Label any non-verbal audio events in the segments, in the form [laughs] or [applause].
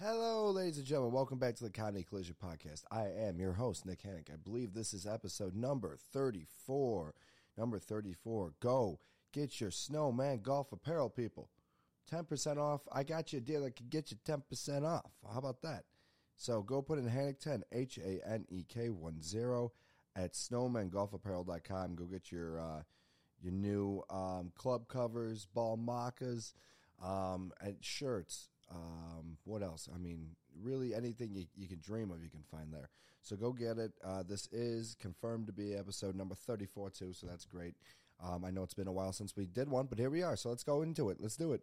Hello, ladies and gentlemen. Welcome back to the Comedy Collision Podcast. I am your host, Nick Hanek. I believe this is episode number 34. Number 34. Go get your snowman golf apparel, people. 10% off. I got you a deal that could get you 10% off. How about that? So go put in Hanek 10, H A N E K 1 0 at snowmangolfapparel.com. Go get your uh, your new um, club covers, ball markers, um, and shirts. Um, what else? I mean, really anything you, you can dream of, you can find there. So go get it. Uh, this is confirmed to be episode number 34, too, so that's great. Um, I know it's been a while since we did one, but here we are. So let's go into it. Let's do it.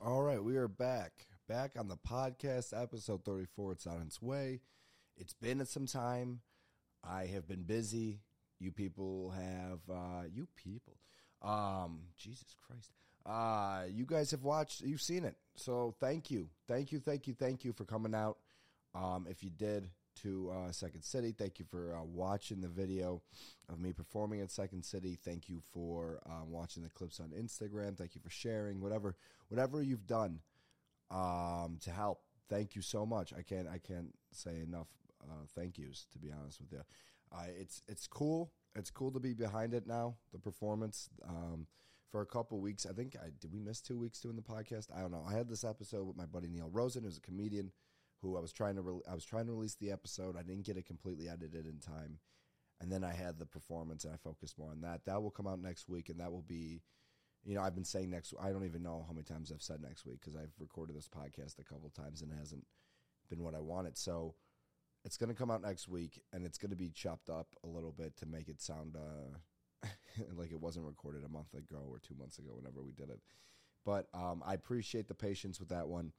All right, we are back. Back on the podcast, episode 34. It's on its way. It's been some time. I have been busy. You people have, uh, you people, um, Jesus Christ. Uh, you guys have watched, you've seen it. So thank you. Thank you, thank you, thank you for coming out. Um, if you did to uh, Second City, thank you for uh, watching the video of me performing at Second City. Thank you for um, watching the clips on Instagram. Thank you for sharing whatever whatever you've done um, to help. Thank you so much. I can't I can't say enough uh, thank yous to be honest with you. Uh, it's it's cool. It's cool to be behind it now. The performance um, for a couple weeks. I think I did. We miss two weeks doing the podcast. I don't know. I had this episode with my buddy Neil Rosen, who's a comedian who I was trying to re- I was trying to release the episode. I didn't get it completely edited in time, and then I had the performance, and I focused more on that. That will come out next week, and that will be, you know, I've been saying next. I don't even know how many times I've said next week because I've recorded this podcast a couple times and it hasn't been what I wanted. So it's going to come out next week, and it's going to be chopped up a little bit to make it sound uh, [laughs] like it wasn't recorded a month ago or two months ago, whenever we did it. But um, I appreciate the patience with that one.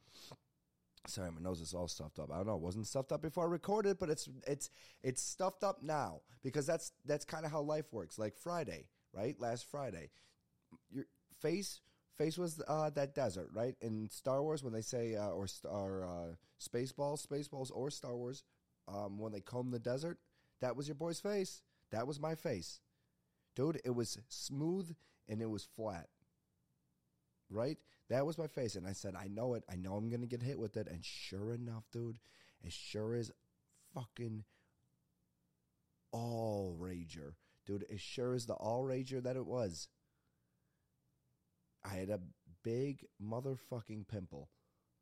Sorry, my nose is all stuffed up. I don't know. It wasn't stuffed up before I recorded, but it's it's it's stuffed up now because that's that's kind of how life works. Like Friday, right? Last Friday, your face face was uh, that desert, right? In Star Wars, when they say uh, or or uh, Spaceballs, Spaceballs, or Star Wars, um, when they comb the desert, that was your boy's face. That was my face, dude. It was smooth and it was flat right? That was my face. And I said, I know it. I know I'm going to get hit with it. And sure enough, dude, as sure as fucking all rager, dude, as sure as the all rager that it was, I had a big motherfucking pimple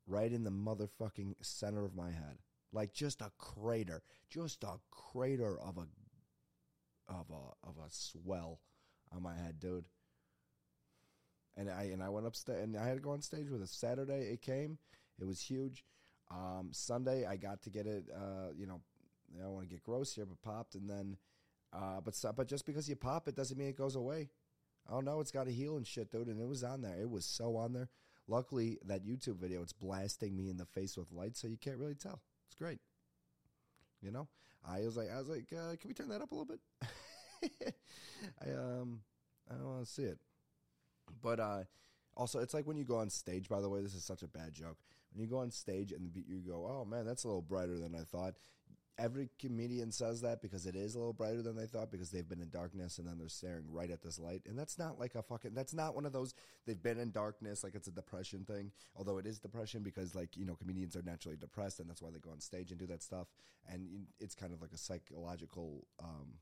right in the motherfucking center of my head. Like just a crater, just a crater of a of a of a swell on my head, dude and I and I went upstairs and I had to go on stage with it. Saturday it came, it was huge. Um, Sunday I got to get it. Uh, you know, I don't want to get gross here, but popped, and then, uh, but but just because you pop it doesn't mean it goes away. Oh no, it's got to heal and shit, dude. And it was on there. It was so on there. Luckily, that YouTube video it's blasting me in the face with light, so you can't really tell. It's great. You know, I was like, I was like, uh, can we turn that up a little bit? [laughs] I um, I don't want to see it. But uh, also, it's like when you go on stage. By the way, this is such a bad joke. When you go on stage and you go, "Oh man, that's a little brighter than I thought." Every comedian says that because it is a little brighter than they thought because they've been in darkness and then they're staring right at this light. And that's not like a fucking. That's not one of those. They've been in darkness like it's a depression thing. Although it is depression because like you know comedians are naturally depressed and that's why they go on stage and do that stuff. And it's kind of like a psychological um,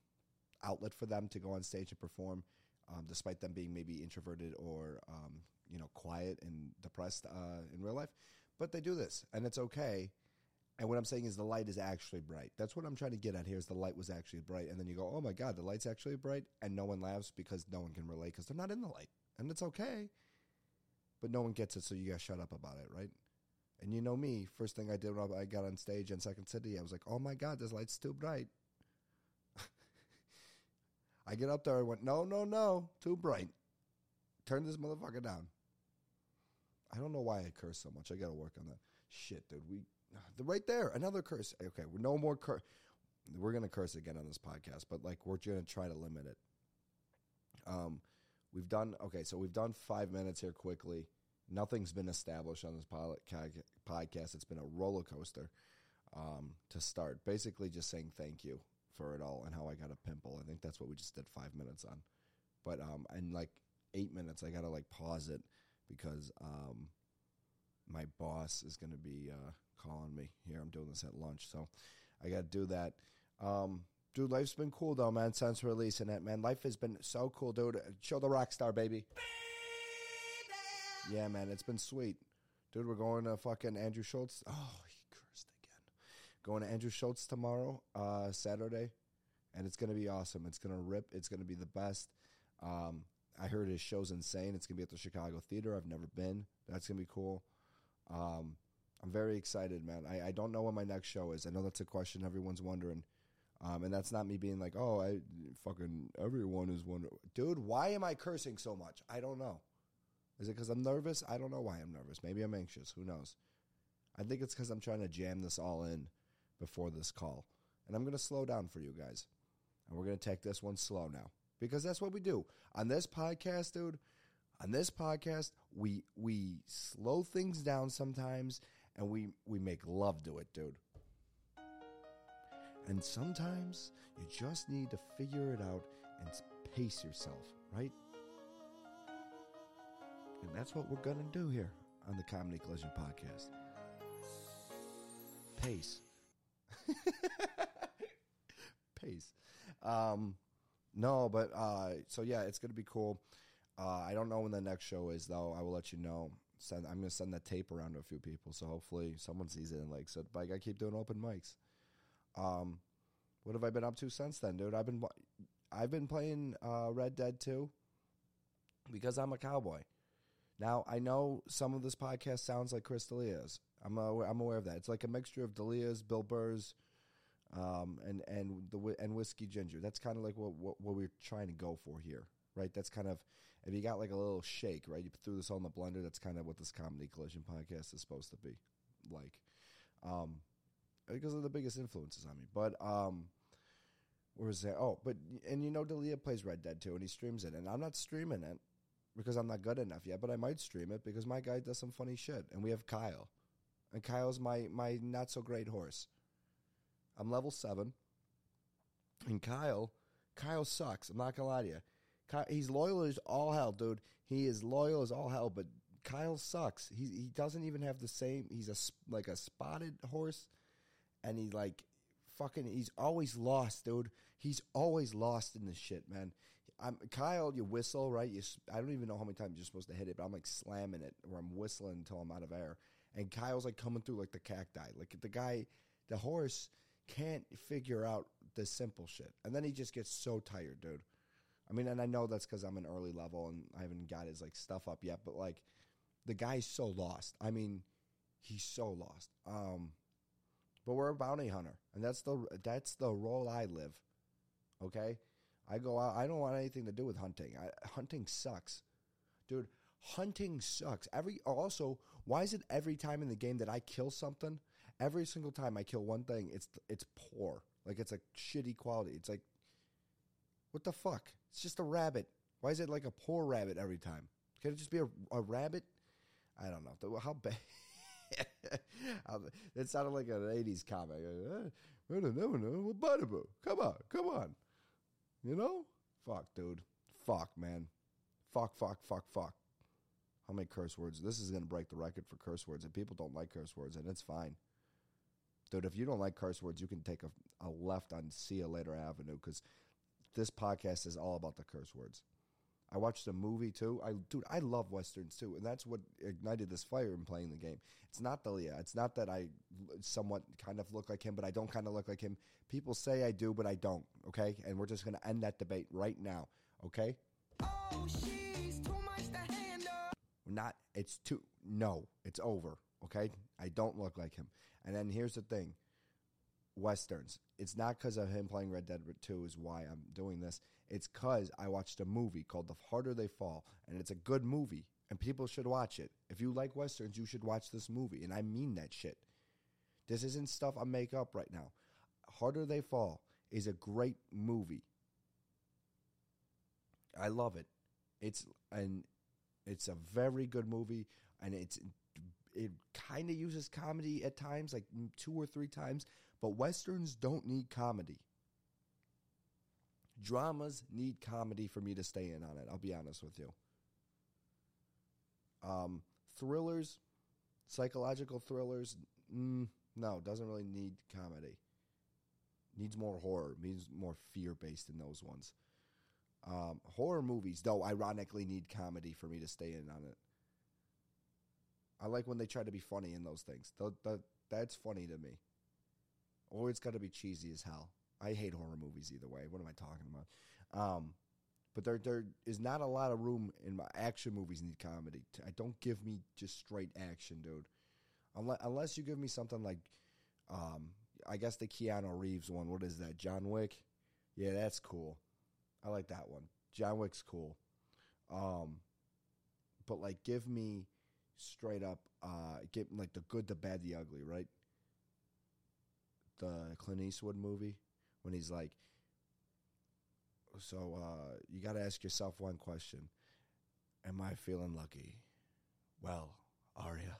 outlet for them to go on stage and perform um, despite them being maybe introverted or um, you know quiet and depressed uh, in real life. But they do this, and it's okay. And what I'm saying is the light is actually bright. That's what I'm trying to get at here. Is the light was actually bright, and then you go, "Oh my god, the light's actually bright," and no one laughs because no one can relate because they're not in the light, and it's okay. But no one gets it, so you got to shut up about it, right? And you know me, first thing I did when I got on stage in Second City, I was like, "Oh my god, this light's too bright." I get up there. I went, no, no, no, too bright. Turn this motherfucker down. I don't know why I curse so much. I got to work on that. Shit, dude. We right there another curse. Okay, we're no more curse. We're gonna curse again on this podcast, but like we're gonna try to limit it. Um, we've done okay. So we've done five minutes here quickly. Nothing's been established on this pilot podcast. It's been a roller coaster um, to start. Basically, just saying thank you for it all and how I got a pimple. I think that's what we just did five minutes on. But um, in like eight minutes, I gotta like pause it because um, my boss is gonna be uh, calling me here. I'm doing this at lunch, so I gotta do that. Um, dude, life's been cool though, man. Since releasing it, man, life has been so cool, dude. Show the rock star, baby. Yeah, man, it's been sweet, dude. We're going to fucking Andrew Schulz. Oh, he cursed again. Going to Andrew Schulz tomorrow, uh, Saturday, and it's gonna be awesome. It's gonna rip. It's gonna be the best. Um, I heard his show's insane. It's gonna be at the Chicago Theater. I've never been. That's gonna be cool. Um, I'm very excited, man. I, I don't know what my next show is. I know that's a question everyone's wondering. Um, and that's not me being like, oh, I fucking everyone is wondering, dude. Why am I cursing so much? I don't know. Is it because I'm nervous? I don't know why I'm nervous. Maybe I'm anxious. Who knows? I think it's because I'm trying to jam this all in before this call. And I'm going to slow down for you guys. And we're going to take this one slow now because that's what we do. On this podcast, dude, on this podcast, we we slow things down sometimes and we we make love to it, dude. And sometimes you just need to figure it out and pace yourself, right? And that's what we're going to do here on the Comedy Collision podcast. Pace. [laughs] pace. Um, no, but uh, so yeah, it's to be cool. Uh, I don't know when the next show is, though. I will let you know. Send, I'm to send that tape around to a few people, so hopefully someone sees it and likes it. But I got to keep doing open mics. Um, what have I been up to since then, dude? I've been I've been playing uh, Red Dead 2 because I'm a cowboy. Now I know some of this podcast sounds like Chris D'Elia's. I'm aware, I'm aware of that. It's like a mixture of D'Elia's, Bill Burr's, um, and and the and whiskey ginger. That's kind of like what, what what we're trying to go for here, right? That's kind of if you got like a little shake, right? You threw this all in the blender. That's kind of what this comedy collision podcast is supposed to be like. Um, because of the biggest influences on me. But um, where was that? Oh, but and you know, D'Elia plays Red Dead too, and he streams it, and I'm not streaming it because I'm not good enough yet, but I might stream it because my guy does some funny shit, and we have Kyle, and Kyle's my my not so great horse. I'm level seven, and Kyle, Kyle sucks. I'm not gonna lie to you. Kyle, he's loyal as all hell, dude. He is loyal as all hell, but Kyle sucks. He he doesn't even have the same. He's a like a spotted horse and he like fucking he's always lost, dude. He's always lost in this shit, man. I'm Kyle. You whistle, right? You, I don't even know how many times you're supposed to hit it, but I'm like slamming it, or I'm whistling until I'm out of air. And Kyle's like coming through like the cacti, like the guy, the horse can't figure out the simple shit, and then he just gets so tired, dude. I mean, and I know that's because I'm an early level and I haven't got his like stuff up yet, but like the guy's so lost. I mean, he's so lost. Um, but we're a bounty hunter, and that's the that's the role I live. Okay, I go out. I don't want anything to do with hunting. I, hunting sucks, dude. Hunting sucks. Every also, why is it every time in the game that I kill something, every single time I kill one thing, it's it's poor. Like it's a shitty quality. It's like, what the fuck? It's just a rabbit. Why is it like a poor rabbit every time? Can it just be a, a rabbit? I don't know. How bad? it [laughs] sounded like an 80s comic. I don't know. Come on, come on. You know? Fuck, dude. Fuck, man. Fuck, fuck, fuck, fuck. How many curse words? This is going to break the record for curse words, and people don't like curse words, and it's fine. Dude, if you don't like curse words, you can take a, a left on See You Later Avenue because this podcast is all about the curse words. I watched a movie too. I dude, I love westerns too, and that's what ignited this fire in playing the game. It's not D'Elia. It's not that I somewhat kind of look like him, but I don't kind of look like him. People say I do, but I don't. Okay, and we're just gonna end that debate right now. Okay. Oh, she's Not. It's too. No, it's over. Okay. I don't look like him. And then here's the thing. Westerns. It's not because of him playing Red Dead 2 is why I'm doing this. It's because I watched a movie called The Harder They Fall, and it's a good movie. and people should watch it. If you like westerns, you should watch this movie, and I mean that shit. This isn't stuff I make up right now. Harder They Fall is a great movie. I love it. It's and it's a very good movie, and it's it kind of uses comedy at times, like two or three times. But westerns don't need comedy. Dramas need comedy for me to stay in on it. I'll be honest with you. Um, thrillers, psychological thrillers, mm, no, doesn't really need comedy. Needs more horror, needs more fear based in those ones. Um, horror movies, though, ironically need comedy for me to stay in on it. I like when they try to be funny in those things. The, the, that's funny to me. Or it's got to be cheesy as hell. I hate horror movies either way. What am I talking about? Um, but there there is not a lot of room in my action movies need comedy. I don't give me just straight action, dude. Unless unless you give me something like, um, I guess the Keanu Reeves one. What is that? John Wick. Yeah, that's cool. I like that one. John Wick's cool. Um, but like, give me straight up, uh, like the good, the bad, the ugly, right? The Clint Eastwood movie when he's like, so uh, you got to ask yourself one question: Am I feeling lucky? Well, are you?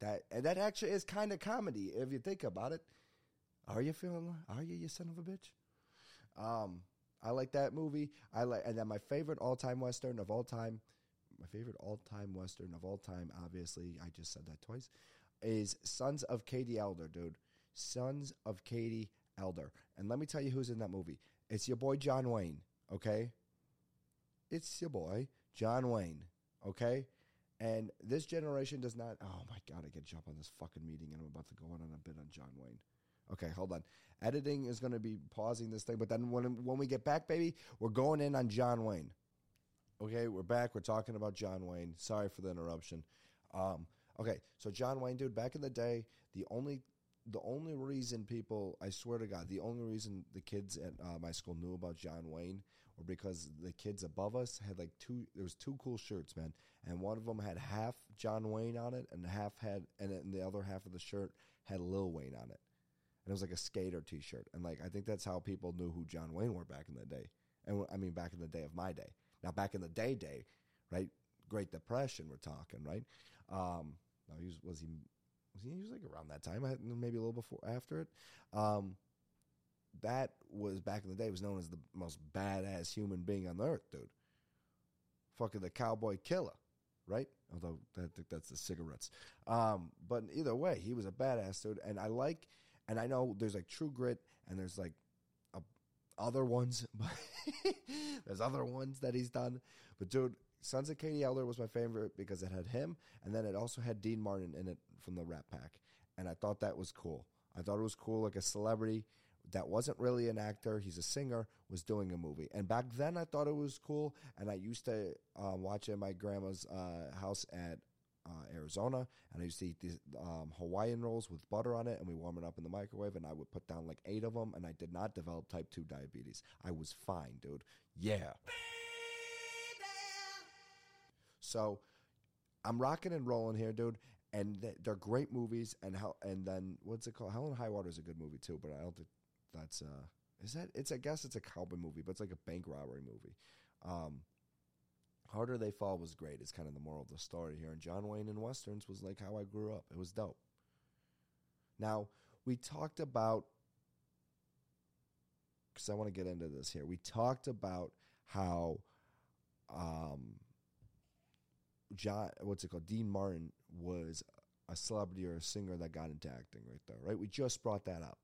That and that actually is kind of comedy if you think about it. Are you feeling? Are you, you son of a bitch? Um, I like that movie. I like, and then my favorite all-time western of all time, my favorite all-time western of all time. Obviously, I just said that twice. Is Sons of Katie Elder, dude. Sons of Katie Elder. And let me tell you who's in that movie. It's your boy John Wayne, okay? It's your boy John Wayne, okay? And this generation does not. Oh my God, I get to jump on this fucking meeting and I'm about to go on a bit on John Wayne. Okay, hold on. Editing is going to be pausing this thing, but then when when we get back, baby, we're going in on John Wayne. Okay, we're back. We're talking about John Wayne. Sorry for the interruption. Um, okay, so John Wayne, dude, back in the day, the only the only reason people, I swear to God, the only reason the kids at uh, my school knew about John Wayne were because the kids above us had like two. There was two cool shirts, man, and one of them had half John Wayne on it, and half had, and, and the other half of the shirt had Lil Wayne on it, and it was like a skater T-shirt, and like I think that's how people knew who John Wayne were back in the day, and I mean back in the day of my day. Now back in the day, day, right? Great Depression, we're talking, right? Um, no, he was, was he was he, he was like around that time, maybe a little before after it. Um, that was back in the day was known as the most badass human being on earth, dude. Fucking the cowboy killer, right? Although I think that's the cigarettes. Um, but either way, he was a badass dude, and I like, and I know there's like True Grit, and there's like a, other ones, [laughs] there's other ones that he's done. But dude, Sons of Katie Elder was my favorite because it had him, and then it also had Dean Martin in it from the Rat Pack, and I thought that was cool. I thought it was cool, like a celebrity that wasn't really an actor; he's a singer, was doing a movie. And back then, I thought it was cool, and I used to uh, watch it at my grandma's uh, house at uh, Arizona, and I used to eat these um, Hawaiian rolls with butter on it, and we warm it up in the microwave, and I would put down like eight of them, and I did not develop type two diabetes. I was fine, dude. Yeah. So I'm rocking and rolling here, dude. And they're great movies. And how? And then what's it called? Hell and High Water is a good movie too. But I don't think that's uh. Is that? It's. I guess it's a cowboy movie, but it's like a bank robbery movie. Um, Harder They Fall was great. It's kind of the moral of the story here. And John Wayne in westerns was like how I grew up. It was dope. Now we talked about because I want to get into this here. We talked about how um, John, what's it called? Dean Martin was a celebrity or a singer that got into acting right there, right? We just brought that up.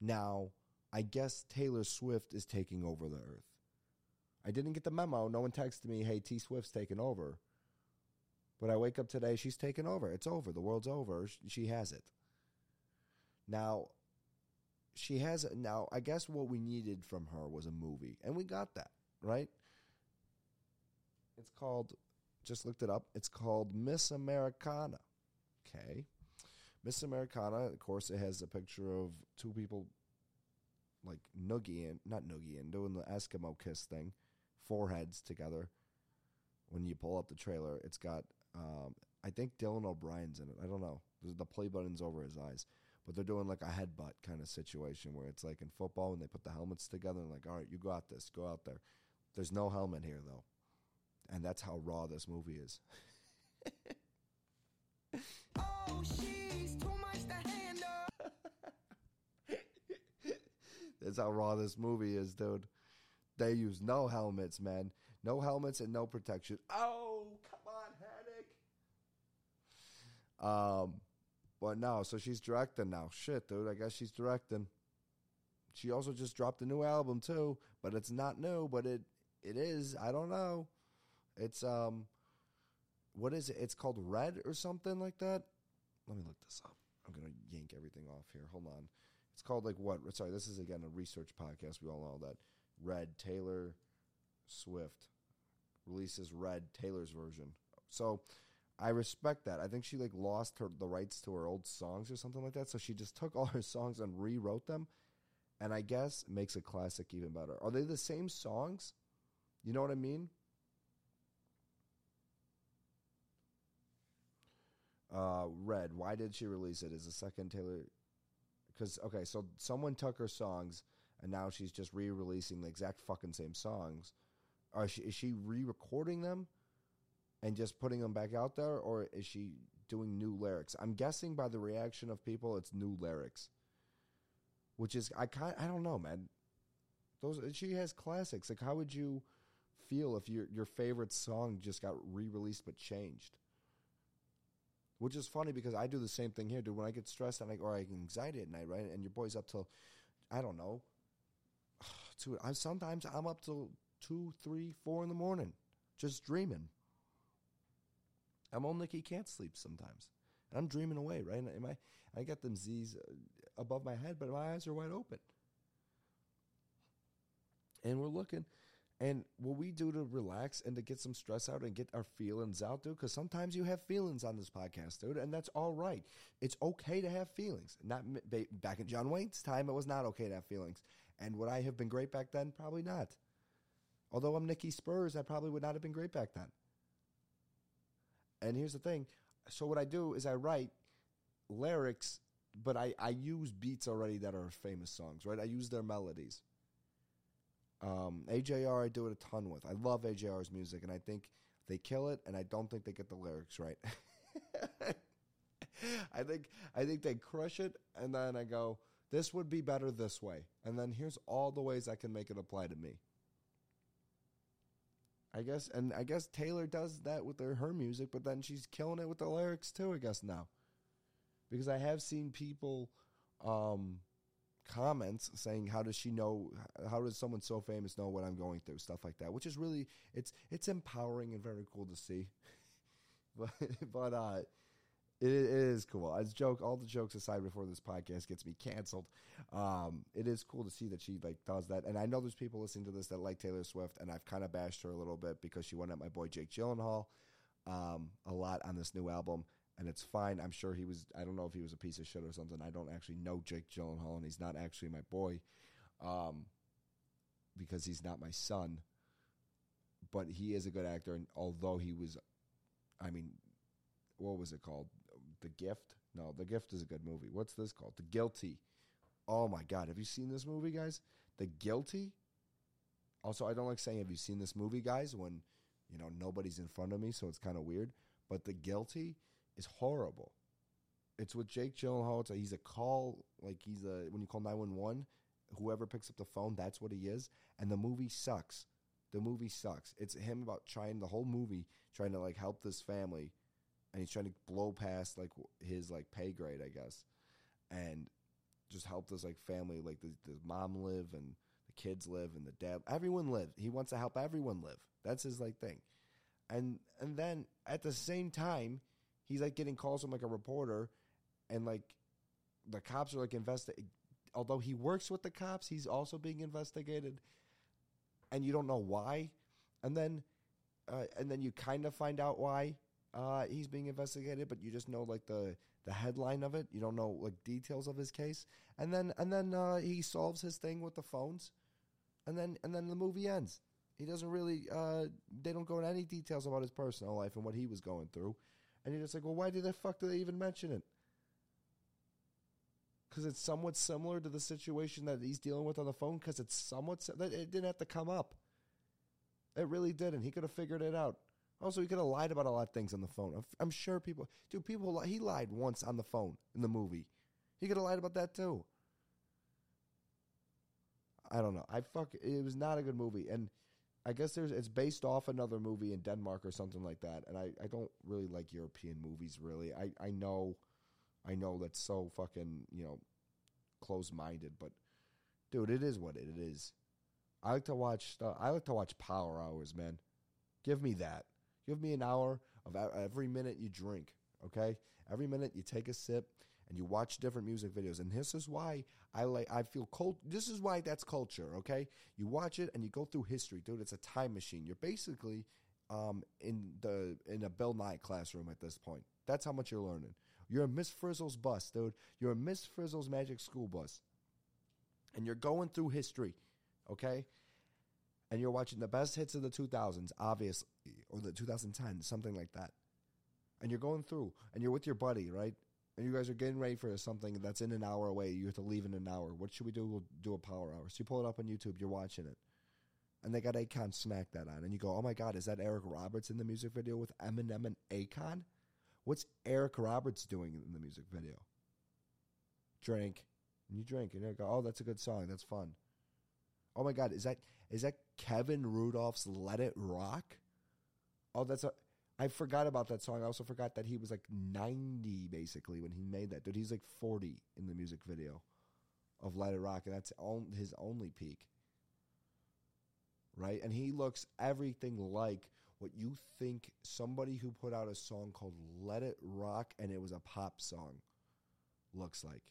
Now, I guess Taylor Swift is taking over the earth. I didn't get the memo. No one texted me, hey, T Swift's taking over. But I wake up today, she's taken over. It's over. The world's over. She has it. Now, she has it. Now, I guess what we needed from her was a movie, and we got that, right? It's called just looked it up. It's called Miss Americana. Okay. Miss Americana, of course, it has a picture of two people like noogie and not noogie and doing the Eskimo kiss thing, foreheads together. when you pull up the trailer, it's got um, I think Dylan O'Brien's in it. I don't know. The, the play button's over his eyes, but they're doing like a headbutt kind of situation where it's like in football when they put the helmets together and like, all right, you got this, go out there. There's no helmet here though, and that's how raw this movie is. [laughs] oh, she's too much to handle. [laughs] that's how raw this movie is, dude. They use no helmets, man. No helmets and no protection. Oh, come on, Hanek. Um, but no, so she's directing now. Shit, dude. I guess she's directing. She also just dropped a new album too, but it's not new, but it it is. I don't know. It's um, what is it? It's called Red or something like that. Let me look this up. I'm gonna yank everything off here. Hold on. It's called like what? Sorry, this is again a research podcast. We all know that. Red Taylor Swift releases Red Taylor's version. So I respect that. I think she like lost her the rights to her old songs or something like that. So she just [laughs] took all her songs and rewrote them, and I guess makes a classic even better. Are they the same songs? You know what I mean? Uh, Red. Why did she release it? Is the second Taylor? Because okay, so someone took her songs and now she's just re-releasing the exact fucking same songs. Are she, is she re-recording them and just putting them back out there, or is she doing new lyrics? I'm guessing by the reaction of people, it's new lyrics. Which is I kind I don't know, man. Those she has classics. Like, how would you feel if your your favorite song just got re-released but changed? Which is funny because I do the same thing here, dude. When I get stressed and I or I get anxiety at night, right? And your boy's up till I don't know I sometimes I'm up till two, three, four in the morning, just dreaming. I'm on Nicky can't sleep sometimes, and I'm dreaming away. Right, Am I I got them Z's uh, above my head, but my eyes are wide open, and we're looking. And what we do to relax and to get some stress out and get our feelings out, dude, because sometimes you have feelings on this podcast, dude, and that's all right. It's okay to have feelings. Not back in John Wayne's time, it was not okay to have feelings. And would I have been great back then? Probably not. Although I'm Nicky Spurs, I probably would not have been great back then. And here's the thing. So what I do is I write lyrics, but I, I use beats already that are famous songs, right? I use their melodies. Um, AJR, I do it a ton with. I love AJR's music, and I think they kill it, and I don't think they get the lyrics right. [laughs] I think I think they crush it, and then I go, this would be better this way. And then here's all the ways I can make it apply to me. I guess, and I guess Taylor does that with her, her music, but then she's killing it with the lyrics too, I guess now. Because I have seen people um, comments saying, "How does she know? How does someone so famous know what I'm going through?" Stuff like that, which is really it's it's empowering and very cool to see. [laughs] but but uh, it, is cool. As joke, all the jokes aside, before this podcast gets me canceled, um, it is cool to see that she like does that. And I know there's people listening to this that like Taylor Swift, and I've kind of bashed her a little bit because she went at my boy Jake Gyllenhaal um, a lot on this new album, and it's fine. I'm sure he was. I don't know if he was a piece of shit or something. I don't actually know Jake Gyllenhaal, and he's not actually my boy, um, because he's not my son. But he is a good actor, and although he was, I mean, what was it called? The Gift. No, The Gift is a good movie. What's this called? The Guilty. Oh my God. Have you seen this movie, guys? The Guilty. Also, I don't like saying, have you seen this movie, guys, when, you know, nobody's in front of me, so it's kind of weird. But The Guilty is horrible. It's with Jake Gyllenhaal. It's a, he's a call, like he's a, when you call 911, whoever picks up the phone, that's what he is. And the movie sucks. The movie sucks. It's him about trying, the whole movie, trying to like help this family and he's trying to blow past like his like pay grade, I guess, and just help this like family, like the, the mom live and the kids live and the dad, everyone live. He wants to help everyone live. That's his like thing, and and then at the same time, he's like getting calls from like a reporter, and like the cops are like investigating. Although he works with the cops, he's also being investigated, and you don't know why. And then, uh, and then you kind of find out why uh, he's being investigated, but you just know like the the headline of it. You don't know like details of his case, and then and then uh, he solves his thing with the phones, and then and then the movie ends. He doesn't really. Uh, they don't go into any details about his personal life and what he was going through, and you're just like, well, why did the fuck do they even mention it? Because it's somewhat similar to the situation that he's dealing with on the phone. Because it's somewhat. It didn't have to come up. It really didn't. He could have figured it out. Also, he could have lied about a lot of things on the phone. I'm, I'm sure people, dude, people, he lied once on the phone in the movie. He could have lied about that too. I don't know. I fuck. It was not a good movie, and I guess there's it's based off another movie in Denmark or something like that. And I, I don't really like European movies. Really, I I know, I know that's so fucking you know, close minded. But dude, it is what it is. I like to watch stuff. I like to watch Power Hours, man. Give me that. Give me an hour of every minute you drink. Okay, every minute you take a sip and you watch different music videos. And this is why I like I feel cold. This is why that's culture, okay? You watch it and you go through history, dude. It's a time machine. You're basically um, in the in a Bill Nye classroom at this point. That's how much you're learning. You're a Miss Frizzle's bus, dude. You're a Miss Frizzle's Magic School Bus, and you're going through history, okay? And you're watching the best hits of the 2000s, obviously, or the 2010, something like that. And you're going through, and you're with your buddy, right? and you guys are getting ready for something that's in an hour away. You have to leave in an hour. What should we do? We'll do a power hour. So you pull it up on YouTube. You're watching it, and they got Akon smack that on, and you go, "Oh my God, is that Eric Roberts in the music video with Eminem and Akon? What's Eric Roberts doing in the music video?" Drink, and you drink, and you go, "Oh, that's a good song. That's fun." Oh my God, is that is that Kevin Rudolf's "Let It Rock"? Oh, that's a I forgot about that song. I also forgot that he was like 90 basically when he made that. Dude, he's like 40 in the music video of Let It Rock, and that's his only peak. Right? And he looks everything like what you think somebody who put out a song called Let It Rock and it was a pop song looks like.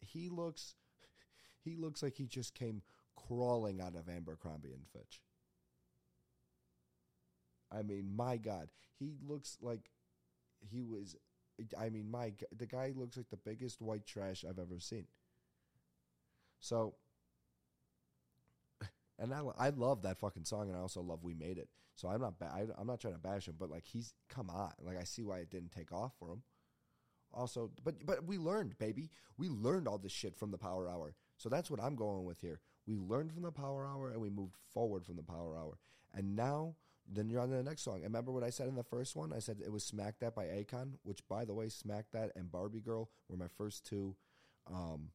He looks [laughs] he looks like he just came crawling out of Abercrombie and Fitch. I mean, my God, he looks like he was. I mean, my the guy looks like the biggest white trash I've ever seen. So, [laughs] and I, I love that fucking song, and I also love "We Made It." So I'm not ba- I, I'm not trying to bash him, but like he's come on, like I see why it didn't take off for him. Also, but but we learned, baby, we learned all this shit from the Power Hour. So that's what I'm going with here. We learned from the Power Hour, and we moved forward from the Power Hour, and now then you're on to the next song. And remember what I said in the first one? I said it was Smack That by Akon, which, by the way, Smack That and Barbie Girl were my first two um,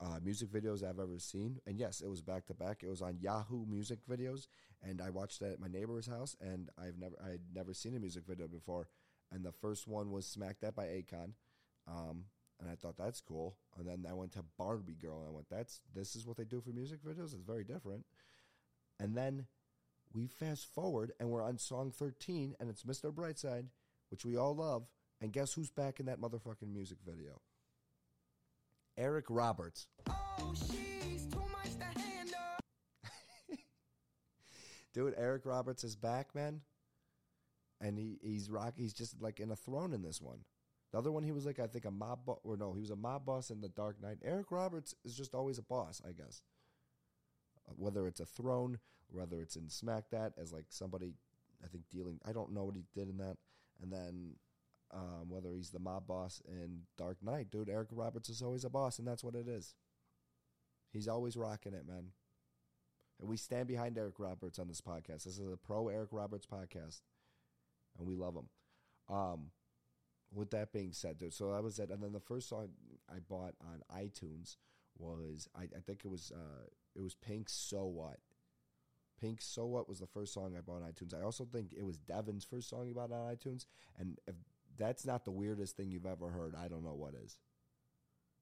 uh, music videos I've ever seen. And yes, it was back to back. It was on Yahoo Music Videos, and I watched that at my neighbor's house. And I've never, I had never seen a music video before. And the first one was Smack That by Akon, um, and I thought that's cool. And then I went to Barbie Girl, and I went, "That's this is what they do for music videos. It's very different." And then we fast forward and we're on song 13 and it's Mr. Brightside, which we all love. And guess who's back in that motherfucking music video? Eric Roberts. Oh, [laughs] Dude, Eric Roberts is back, man. And he, he's rock. He's just like in a throne in this one. The other one, he was like, I think a mob, bo- or no, he was a mob boss in The Dark Knight. Eric Roberts is just always a boss, I guess. Whether it's a throne, whether it's in Smack That as like somebody, I think dealing. I don't know what he did in that, and then um, whether he's the mob boss in Dark Knight, dude. Eric Roberts is always a boss, and that's what it is. He's always rocking it, man. And we stand behind Eric Roberts on this podcast. This is a pro Eric Roberts podcast, and we love him. Um, with that being said, dude, so that was it. And then the first song I bought on iTunes was I, I think it was uh, it was Pink "So What." Pink "So What" was the first song I bought on iTunes. I also think it was Devin's first song he bought on iTunes. And if that's not the weirdest thing you've ever heard, I don't know what is.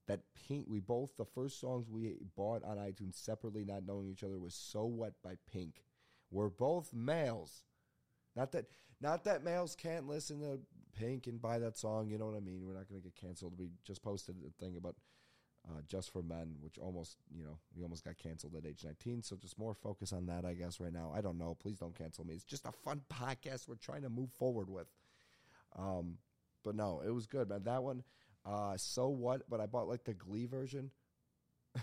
That Pink, we both the first songs we bought on iTunes separately, not knowing each other, was "So What" by Pink. We're both males. Not that not that males can't listen to Pink and buy that song. You know what I mean? We're not going to get canceled. We just posted a thing about uh, Just for Men, which almost, you know, we almost got canceled at age 19. So just more focus on that, I guess, right now. I don't know. Please don't cancel me. It's just a fun [laughs] podcast we're trying to move forward with. Um, but no, it was good, man. That one, uh, so what? But I bought like the Glee version. [laughs]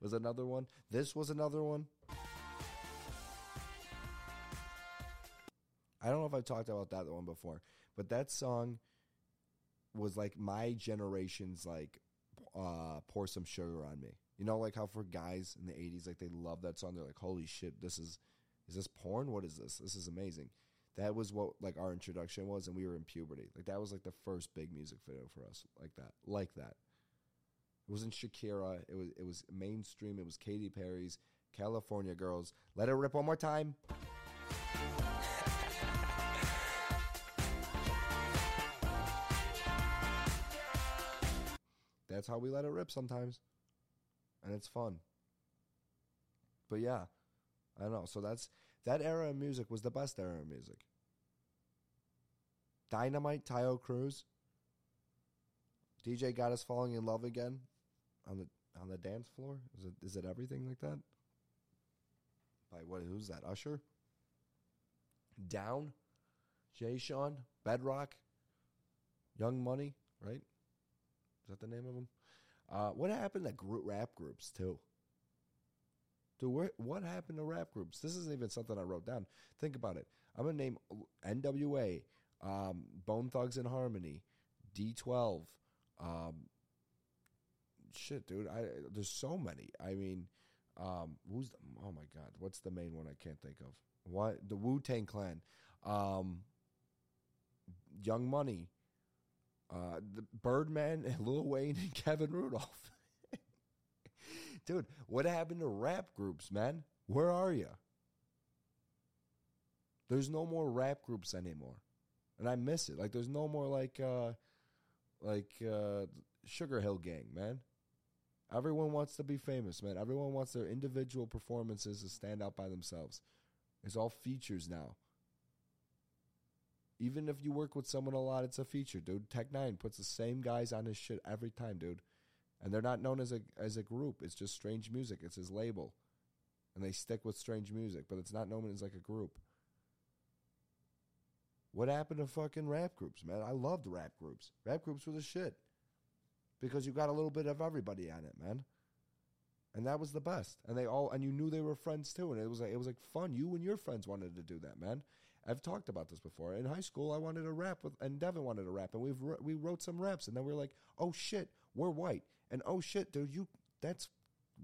was another one. This was another one. I don't know if I've talked about that one before, but that song was like my generation's like uh pour some sugar on me. You know, like how for guys in the '80s, like they love that song. They're like, "Holy shit, this is is this porn? What is this? This is amazing." That was what like our introduction was, and we were in puberty. Like that was like the first big music video for us, like that, like that. It wasn't Shakira. It was it was mainstream. It was Katy Perry's California Girls. Let it rip one more time. That's how we let it rip sometimes. And it's fun. But yeah, I don't know. So that's that era of music was the best era of music. Dynamite, Taio Cruz. DJ got us falling in love again on the on the dance floor. Is it is it everything like that? By what? Who's that? Usher. Down. Jay Sean. Bedrock. Young Money. Right. Is that the name of them? Uh, what happened to group rap groups too? Dude, what, what happened to rap groups? This isn't even something I wrote down. Think about it. I'm gonna name NWA, um, Bone Thugs-n-Harmony, D12. Um, shit, dude. I there's so many. I mean, um, who's the, oh my god, what's the main one I can't think of? What the Wu Tang Clan, um, Young Money, uh, the Birdman and Lil Wayne and [laughs] Kevin Rudolf. [laughs] Dude, what happened to rap groups, man? Where are you? There's no more rap groups anymore. And I miss it. Like there's no more like uh like uh Sugar Hill Gang, man. Everyone wants to be famous, man. Everyone wants their individual performances to stand out by themselves. It's all features now. Even if you work with someone a lot, it's a feature, dude. Tech N9ne puts the same guys on his shit every time, dude. And they're not known as a as a group. It's just strange music. It's his label. And they stick with strange music, but it's not known as like a group. What happened to fucking rap groups, man? I loved rap groups. Rap groups were the shit. Because you got a little bit of everybody on it, man. And that was the best. And they all and you knew they were friends too. And it was like it was like fun. You and your friends wanted to do that, man. I've talked about this before. In high school, I wanted to rap with, and Devin wanted to rap, and we've we wrote some raps, and then we are like, oh shit, we're white, and oh shit, dude, you that's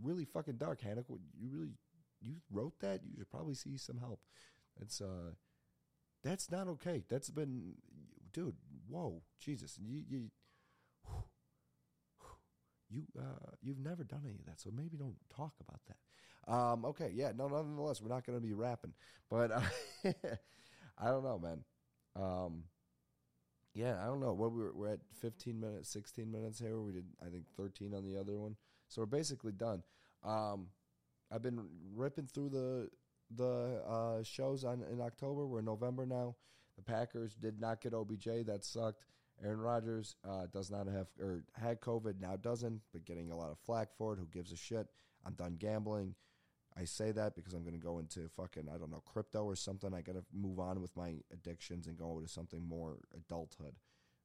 really fucking dark, Hannah. You really you wrote that? You should probably see some help. That's uh, that's not okay. That's been, dude. Whoa, Jesus, you you. [sighs] You uh, you've never done any of that, so maybe don't talk about that. Um, okay, yeah, no, nonetheless, we're not going to be rapping, but uh, [laughs] I don't know, man. Um, yeah, I don't know. What we were, we're at 15 minutes, 16 minutes here. We did, I think, 13 on the other one. So we're basically done. Um, I've been ripping through the the uh, shows on in October. We're in November now. The Packers did not get OBJ. That sucked. Aaron Rodgers uh, does not have or had COVID now doesn't, but getting a lot of flack for it. Who gives a shit? I'm done gambling. I say that because I'm going to go into fucking I don't know crypto or something. I got to move on with my addictions and go to something more adulthood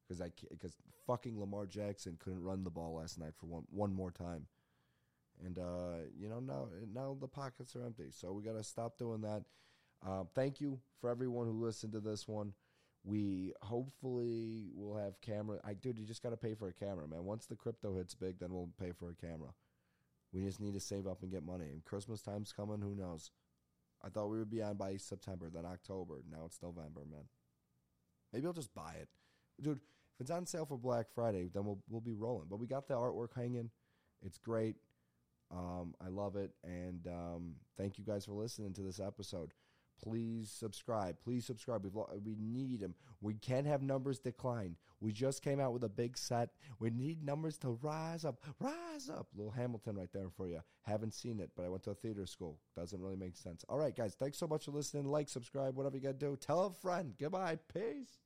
because I because fucking Lamar Jackson couldn't run the ball last night for one one more time, and uh, you know now now the pockets are empty. So we got to stop doing that. Uh, thank you for everyone who listened to this one. We hopefully will have camera. I dude, you just got to pay for a camera, man. Once the crypto hits big, then we'll pay for a camera. We just need to save up and get money. And Christmas time's coming. Who knows? I thought we would be on by September, then October. Now it's November, man. Maybe I'll just buy it, dude. If it's on sale for Black Friday, then we'll we'll be rolling. But we got the artwork hanging. It's great. Um, I love it, and um, thank you guys for listening to this episode please subscribe. Please subscribe. We've, we need them. We can't have numbers decline. We just came out with a big set. We need numbers to rise up. Rise up. Little Hamilton right there for you. Haven't seen it, but I went to a theater school. Doesn't really make sense. All right, guys. Thanks so much for listening. Like, subscribe, whatever you got to do. Tell a friend. Goodbye. Peace.